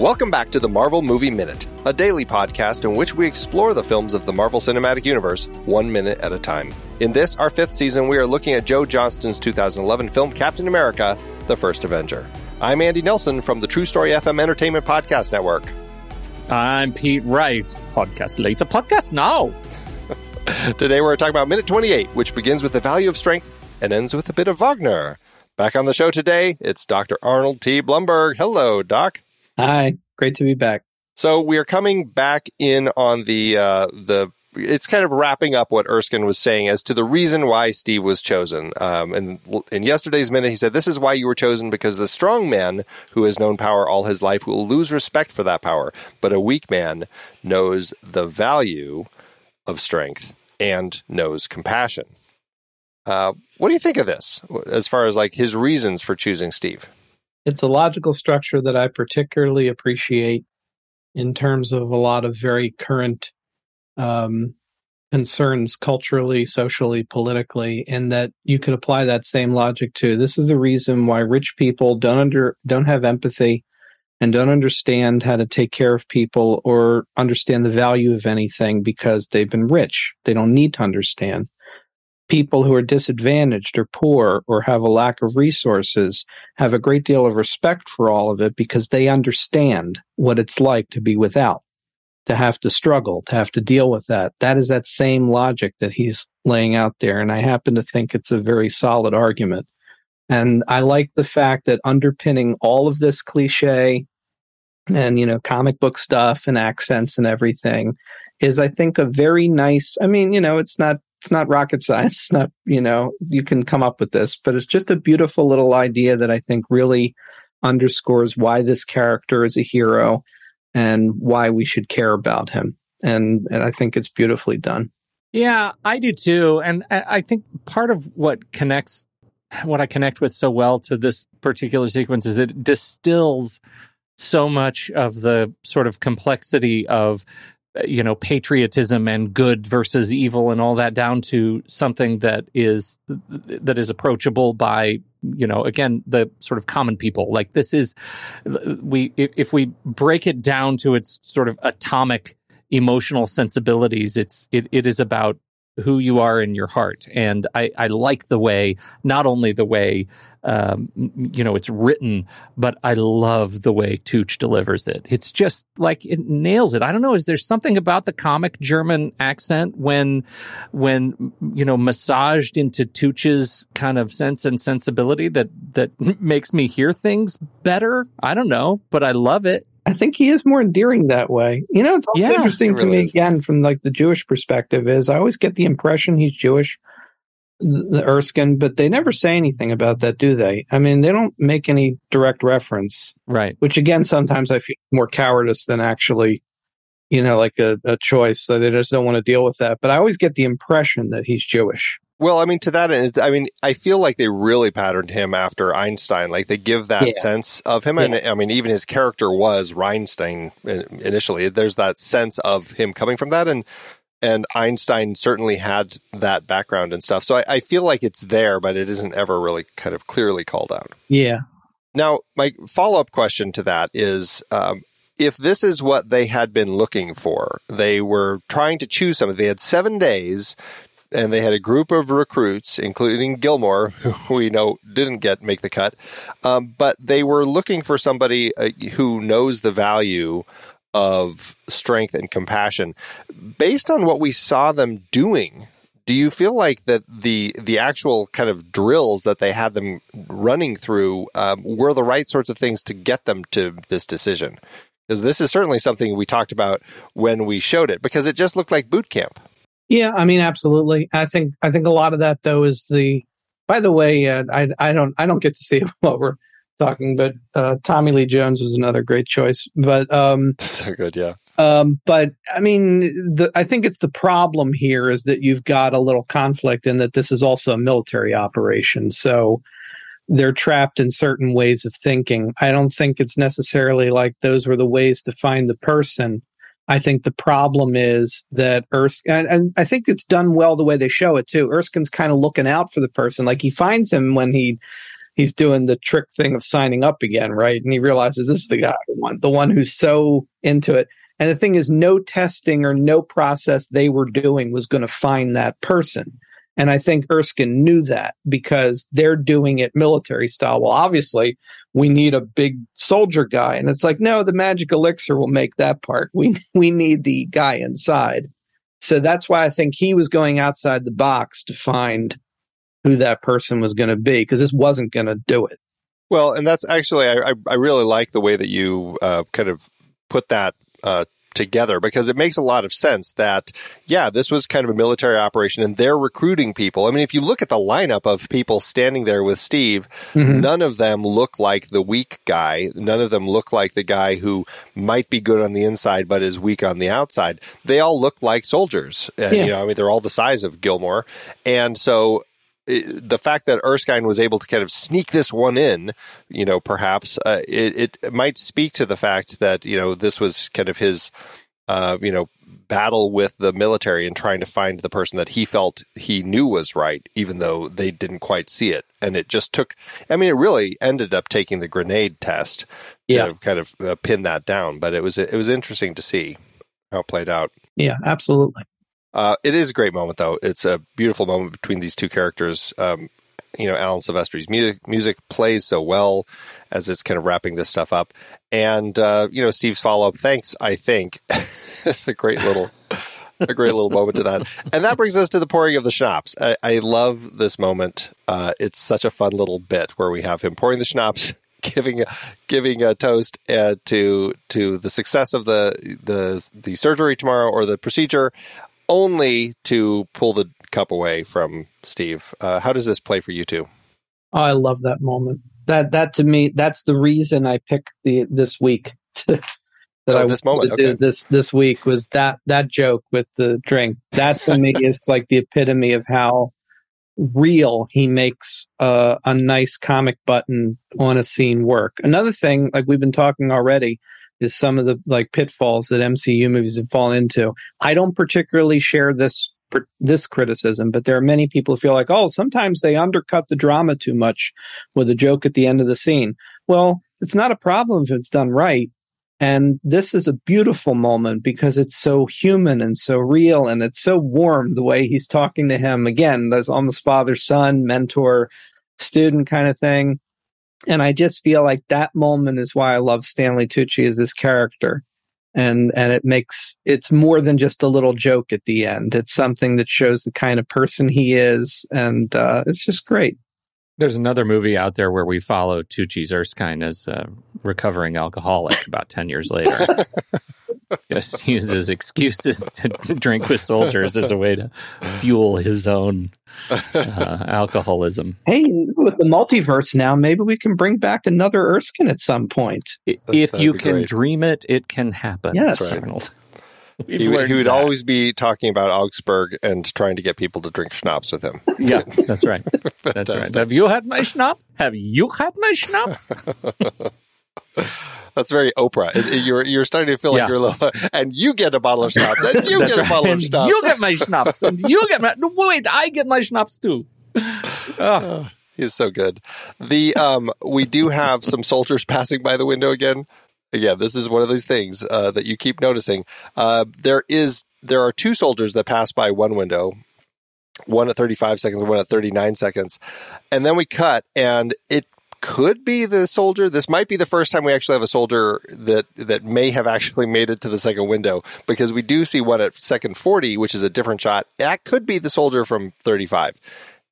Welcome back to the Marvel Movie Minute, a daily podcast in which we explore the films of the Marvel Cinematic Universe one minute at a time. In this, our fifth season, we are looking at Joe Johnston's 2011 film Captain America The First Avenger. I'm Andy Nelson from the True Story FM Entertainment Podcast Network. I'm Pete Wright. Podcast later, podcast now. Today we're talking about minute 28, which begins with the value of strength and ends with a bit of Wagner. Back on the show today, it's Dr. Arnold T. Blumberg. Hello, Doc. Hi, great to be back. So we are coming back in on the uh, the. It's kind of wrapping up what Erskine was saying as to the reason why Steve was chosen. Um, and in yesterday's minute, he said, "This is why you were chosen because the strong man who has known power all his life will lose respect for that power, but a weak man knows the value of strength and knows compassion." Uh, what do you think of this, as far as like his reasons for choosing Steve? It's a logical structure that I particularly appreciate in terms of a lot of very current um, concerns culturally, socially, politically, and that you could apply that same logic to. This is the reason why rich people don't under don't have empathy and don't understand how to take care of people or understand the value of anything because they've been rich. They don't need to understand people who are disadvantaged or poor or have a lack of resources have a great deal of respect for all of it because they understand what it's like to be without, to have to struggle, to have to deal with that. That is that same logic that he's laying out there. And I happen to think it's a very solid argument. And I like the fact that underpinning all of this cliche and, you know, comic book stuff and accents and everything is, I think, a very nice, I mean, you know, it's not it's not rocket science. It's not, you know, you can come up with this, but it's just a beautiful little idea that I think really underscores why this character is a hero and why we should care about him. And, and I think it's beautifully done. Yeah, I do too. And I think part of what connects, what I connect with so well to this particular sequence is it distills so much of the sort of complexity of Uh, you know patriotism and good versus evil and all that down to something that is that is approachable by you know again the sort of common people. Like this is we if we break it down to its sort of atomic emotional sensibilities it's it, it is about who you are in your heart. And I, I like the way, not only the way, um, you know, it's written, but I love the way Tucci delivers it. It's just like it nails it. I don't know. Is there something about the comic German accent when, when, you know, massaged into Tucci's kind of sense and sensibility that, that makes me hear things better? I don't know, but I love it. I think he is more endearing that way. You know, it's also yeah, interesting really to me is. again from like the Jewish perspective is I always get the impression he's Jewish, the Erskine, but they never say anything about that, do they? I mean, they don't make any direct reference, right? Which again, sometimes I feel more cowardice than actually, you know, like a, a choice. So they just don't want to deal with that. But I always get the impression that he's Jewish. Well, I mean, to that end, I mean, I feel like they really patterned him after Einstein. Like they give that yeah. sense of him, and I mean, even his character was Reinstein initially. There's that sense of him coming from that, and and Einstein certainly had that background and stuff. So I, I feel like it's there, but it isn't ever really kind of clearly called out. Yeah. Now, my follow up question to that is. Um, if this is what they had been looking for, they were trying to choose something. They had seven days and they had a group of recruits, including Gilmore, who we know didn't get make the cut, um, but they were looking for somebody uh, who knows the value of strength and compassion. Based on what we saw them doing, do you feel like that the the actual kind of drills that they had them running through um, were the right sorts of things to get them to this decision? Because this is certainly something we talked about when we showed it, because it just looked like boot camp. Yeah, I mean, absolutely. I think I think a lot of that though is the. By the way, uh, I I don't I don't get to see what we're talking, but uh, Tommy Lee Jones was another great choice. But um, so good, yeah. Um, but I mean, the, I think it's the problem here is that you've got a little conflict in that this is also a military operation, so they're trapped in certain ways of thinking. I don't think it's necessarily like those were the ways to find the person I think the problem is that Erskine, and, and, I think it's done well the way they show it too. Erskine's kind of looking out for the person. Like he finds him when he he's doing the trick thing of signing up again, right? And he realizes this is the guy, the one, the one who's so into it. And the thing is, no testing or no process they were doing was going to find that person. And I think Erskine knew that because they're doing it military style. Well, obviously, we need a big soldier guy. And it's like, no, the magic elixir will make that part. We, we need the guy inside. So that's why I think he was going outside the box to find who that person was going to be because this wasn't going to do it. Well, and that's actually, I, I really like the way that you uh, kind of put that uh, together because it makes a lot of sense that, yeah, this was kind of a military operation and they're recruiting people. I mean, if you look at the lineup of people standing there with Steve, mm-hmm. none of them look like the weak guy. None of them look like the guy who might be good on the inside but is weak on the outside. They all look like soldiers. And, yeah. you know, I mean, they're all the size of Gilmore. And so the fact that Erskine was able to kind of sneak this one in, you know, perhaps uh, it, it might speak to the fact that you know this was kind of his, uh, you know, battle with the military and trying to find the person that he felt he knew was right, even though they didn't quite see it. And it just took. I mean, it really ended up taking the grenade test to yeah. kind of uh, pin that down. But it was it was interesting to see how it played out. Yeah, absolutely. Uh, it is a great moment, though. It's a beautiful moment between these two characters. Um, you know, Alan Silvestri's music music plays so well as it's kind of wrapping this stuff up, and uh, you know, Steve's follow up. Thanks, I think. it's a great little. a great little moment to that. And that brings us to the pouring of the schnapps. I, I love this moment. Uh, it's such a fun little bit where we have him pouring the schnapps, giving giving a toast uh, to to the success of the the the surgery tomorrow or the procedure, only to pull the cup away from Steve. Uh, how does this play for you two? Oh, I love that moment. That that to me, that's the reason I picked the this week. that oh, I this moment okay. this this week was that that joke with the drink. That to me is like the epitome of how real he makes uh, a nice comic button on a scene work. Another thing, like we've been talking already, is some of the like pitfalls that MCU movies have fallen into. I don't particularly share this this criticism, but there are many people who feel like, oh, sometimes they undercut the drama too much with a joke at the end of the scene. Well, it's not a problem if it's done right. And this is a beautiful moment because it's so human and so real and it's so warm the way he's talking to him. Again, there's almost father son, mentor, student kind of thing. And I just feel like that moment is why I love Stanley Tucci as this character. And and it makes it's more than just a little joke at the end. It's something that shows the kind of person he is, and uh, it's just great. There's another movie out there where we follow Tucci's Erskine as a recovering alcoholic about 10 years later. Just uses excuses to drink with soldiers as a way to fuel his own uh, alcoholism. Hey, with the multiverse now, maybe we can bring back another Erskine at some point. If you can great. dream it, it can happen. Yes. Arnold. He, he, would that. always be talking about Augsburg and trying to get people to drink schnapps with him. Yeah, that's right. that's right. Have you had my schnapps? Have you had my schnapps? That's very Oprah. It, it, you're you're starting to feel like you're a little, and you get a bottle of schnapps, and you get right. a bottle of schnapps. You get my schnapps, and you get my. No, wait, I get my schnapps too. Oh. He's so good. The um, we do have some soldiers passing by the window again. Yeah, this is one of these things uh, that you keep noticing. Uh, there is there are two soldiers that pass by one window, one at 35 seconds and one at 39 seconds. And then we cut and it could be the soldier. This might be the first time we actually have a soldier that that may have actually made it to the second window because we do see one at second 40, which is a different shot. That could be the soldier from 35.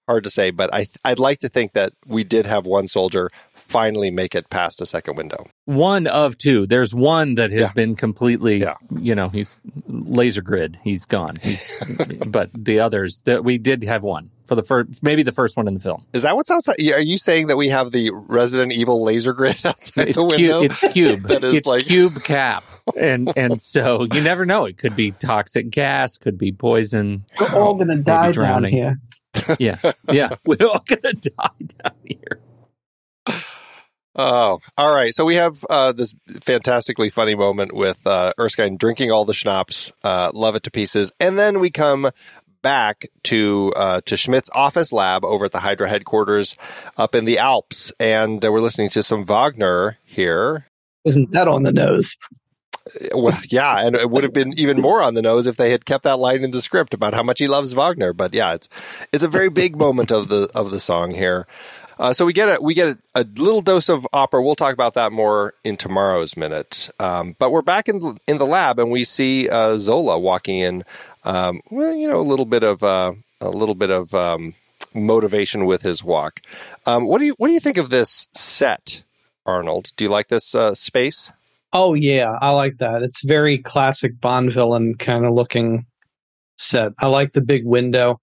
Hard to say, but I I'd like to think that we did have one soldier finally make it past a second window. One of two. There's one that has yeah. been completely, yeah. you know, he's laser grid. He's gone. He's, but the others, that we did have one for the first, maybe the first one in the film. Is that what's outside? Are you saying that we have the Resident Evil laser grid outside it's the window? Cube, it's cube. that is it's like cube cap, and and so you never know. It could be toxic gas, could be poison. We're all gonna die drowning. down here. yeah, yeah, we're all gonna die down here. Oh, all right. So we have uh, this fantastically funny moment with uh, Erskine drinking all the schnapps, uh, love it to pieces, and then we come back to uh, to Schmidt's office lab over at the Hydra headquarters up in the Alps, and uh, we're listening to some Wagner here. Isn't that on the nose? Well, yeah, and it would have been even more on the nose if they had kept that line in the script about how much he loves Wagner. But yeah, it's it's a very big moment of the of the song here. Uh, so we get a we get a, a, little dose of opera. We'll talk about that more in tomorrow's minute. Um, but we're back in the, in the lab, and we see uh, Zola walking in. Um, well, you know, a little bit of uh, a little bit of um, motivation with his walk. Um, what do you what do you think of this set, Arnold? Do you like this uh, space? Oh yeah, I like that. It's very classic Bond villain kind of looking set. I like the big window.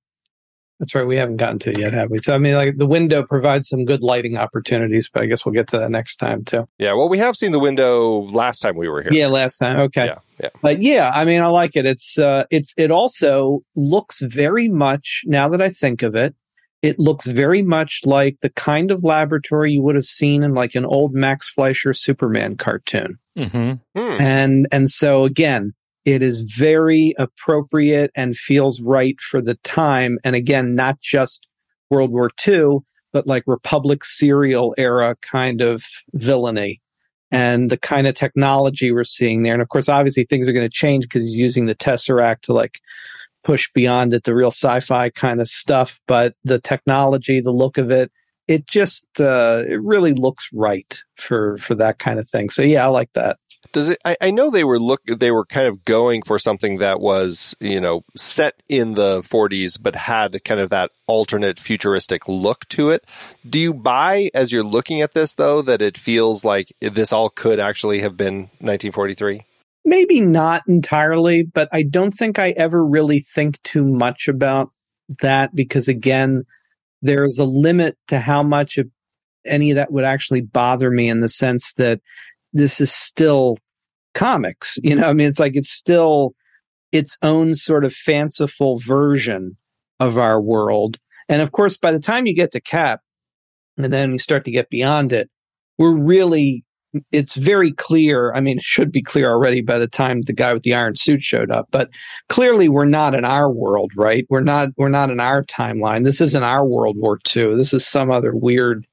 That's right. We haven't gotten to it yet, have we? So, I mean, like the window provides some good lighting opportunities, but I guess we'll get to that next time too. Yeah. Well, we have seen the window last time we were here. Yeah, last time. Okay. Yeah. Yeah. But yeah, I mean, I like it. It's, uh, it's, it also looks very much, now that I think of it, it looks very much like the kind of laboratory you would have seen in like an old Max Fleischer Superman cartoon. Mm-hmm. Hmm. And, and so again, it is very appropriate and feels right for the time. And again, not just World War II, but like Republic serial era kind of villainy and the kind of technology we're seeing there. And of course, obviously things are going to change because he's using the Tesseract to like push beyond it, the real sci-fi kind of stuff. But the technology, the look of it, it just uh, it really looks right for for that kind of thing. So yeah, I like that. Does it? I, I, know they were look. They were kind of going for something that was, you know, set in the 40s, but had kind of that alternate futuristic look to it. Do you buy, as you're looking at this, though, that it feels like this all could actually have been 1943? Maybe not entirely, but I don't think I ever really think too much about that because, again, there's a limit to how much of any of that would actually bother me in the sense that this is still comics. You know, I mean, it's like it's still its own sort of fanciful version of our world. And of course, by the time you get to Cap, and then you start to get beyond it, we're really, it's very clear. I mean, it should be clear already by the time the guy with the iron suit showed up, but clearly we're not in our world, right? We're not, we're not in our timeline. This isn't our World War II. This is some other weird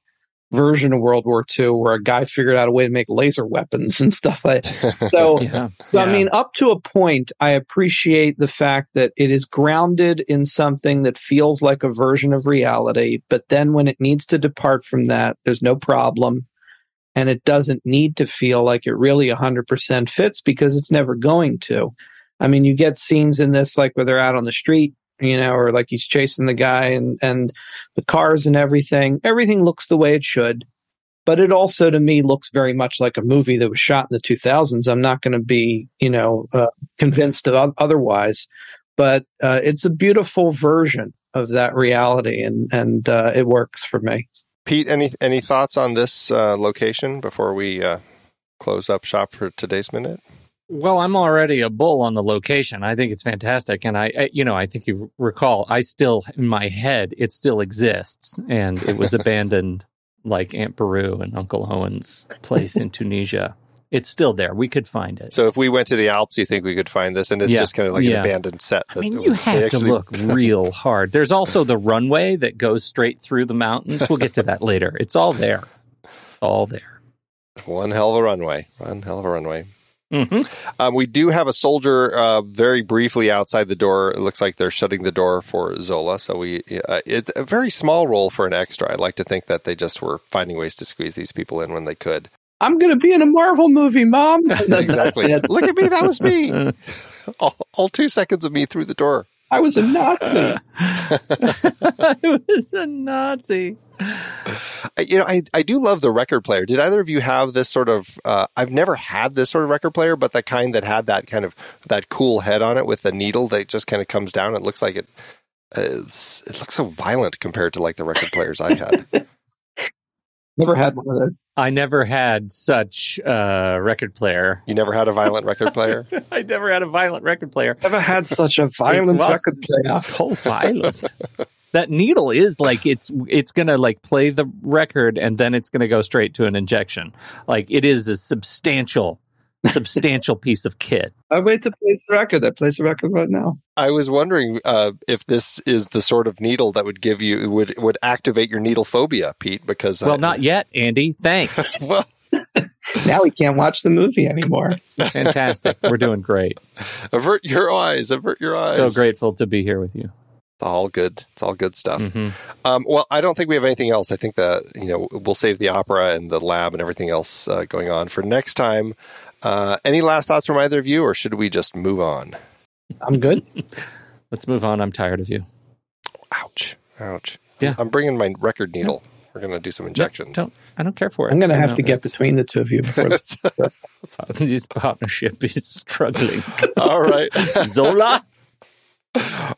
version of World War II where a guy figured out a way to make laser weapons and stuff like so yeah. so Yeah. I mean up to a point I appreciate the fact that it is grounded in something that feels like a version of reality but then when it needs to depart from that there's no problem and it doesn't need to feel like it really 100% fits because it's never going to I mean you get scenes in this like where they're out on the street you know or like he's chasing the guy and and the cars and everything. Everything looks the way it should. But it also, to me, looks very much like a movie that was shot in the 2000s. I'm not going to be, you know, uh, convinced of otherwise. But uh, it's a beautiful version of that reality, and and uh, it works for me. Pete, any any thoughts on this uh, location before we uh, close up shop for today's minute? Well, I'm already a bull on the location. I think it's fantastic, and I, I, you know, I think you recall. I still, in my head, it still exists, and it was abandoned, like Aunt Beru and Uncle Owen's place in Tunisia. It's still there. We could find it. So if we went to the Alps, you think we could find this? And it's Yeah. just kind of like Yeah. an abandoned set. I mean, it you was- they have to look real hard. There's also the runway that goes straight through the mountains. We'll get to that later. It's all there, all there. One hell of a runway. One hell of a runway. Hmm Um, we do have a soldier uh, very briefly outside the door. It looks like they're shutting the door for Zola. So we, uh, it's a very small role for an extra. I'd like to think that they just were finding ways to squeeze these people in when they could. I'm going to be in a Marvel movie, Mom. exactly. Look at me. That was me. All, all two seconds of me through the door. I was a Nazi. I was a Nazi. I- You know, I, I do love the record player. Did either of you have this sort of? Uh, I've never had this sort of record player, but the kind that had that kind of that cool head on it with the needle that just kind of comes down. It looks like it. Uh, it's- it looks so violent compared to like the record players I had. Never had one of those. I never had such a record player. You never had a violent record player. I never had a violent record player. Never had such a violent record player. So violent. that needle is like it's it's gonna like play the record and then it's gonna go straight to an injection. Like it is a substantial substantial piece of kit. I wait to place the record. I place the record right now. I was wondering uh, if this is the sort of needle that would give you would would activate your needle phobia, Pete. Because well, I, not yet, Andy. Thanks. well, now we can't watch the movie anymore. Fantastic. We're doing great. avert your eyes. Avert your eyes. So grateful to be here with you. It's all good. It's all good stuff. hmm Um, well, I don't think we have anything else. I think that you know we'll save the opera and the lab and everything else uh, going on for next time. Uh, any last thoughts from either of you, or should we just move on? I'm good. Let's move on. I'm tired of you. Ouch! Ouch! Yeah. I'm bringing my record needle. We're gonna do some injections. Don't. I don't care for it. I'm going to have No, to get between the two of you before this. this partnership is struggling. all right, Zola.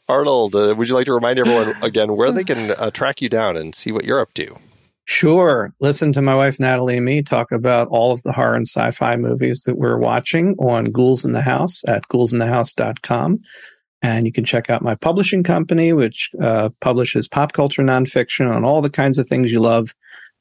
Arnold. Uh, would you like to remind everyone again where they can uh, track you down and see what you're up to? Sure. Listen to my wife Natalie and me talk about all of the horror and sci-fi movies that we're watching on Ghouls in the House at ghoulsinthehouse.com. And you can check out my publishing company, which uh, publishes pop culture nonfiction on all the kinds of things you love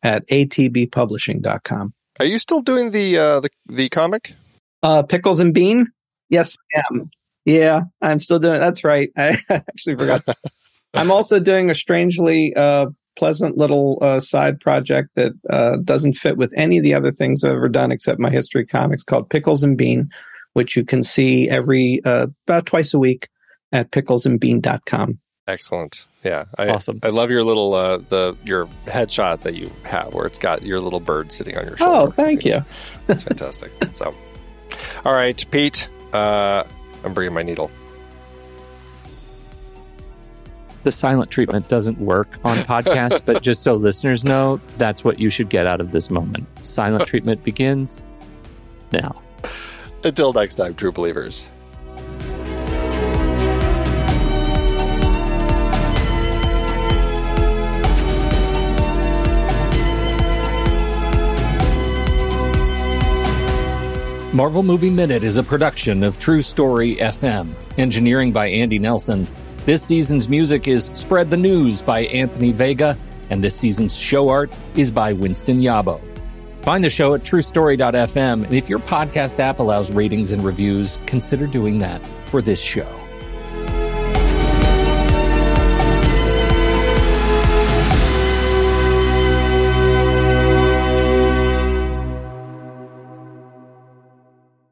at atbpublishing.com. Are you still doing the uh, the the comic? Uh, Pickles and Bean? Yes, I am. Yeah, I'm still doing That's right. I actually forgot. I'm also doing a strangely uh, pleasant little uh, side project that uh, doesn't fit with any of the other things I've ever done except my history comics called Pickles and Bean, which you can see every uh, about twice a week at picklesandbean.com. Excellent. Yeah, I, Awesome. I love your little uh, the your headshot that you have where it's got your little bird sitting on your shoulder. Oh, thank you. it's- It's fantastic. so, all right, Pete. Uh, I'm bringing my needle. The silent treatment doesn't work on podcasts, but just so listeners know, that's what you should get out of this moment. Silent treatment begins now. Until next time, true believers. Marvel Movie Minute is a production of True Story FM. Engineering by Andy Nelson. This season's music is Spread the News by Anthony Vega, and this season's show art is by Winston Yabo. Find the show at truestory.fm, and if your podcast app allows ratings and reviews, consider doing that for this show.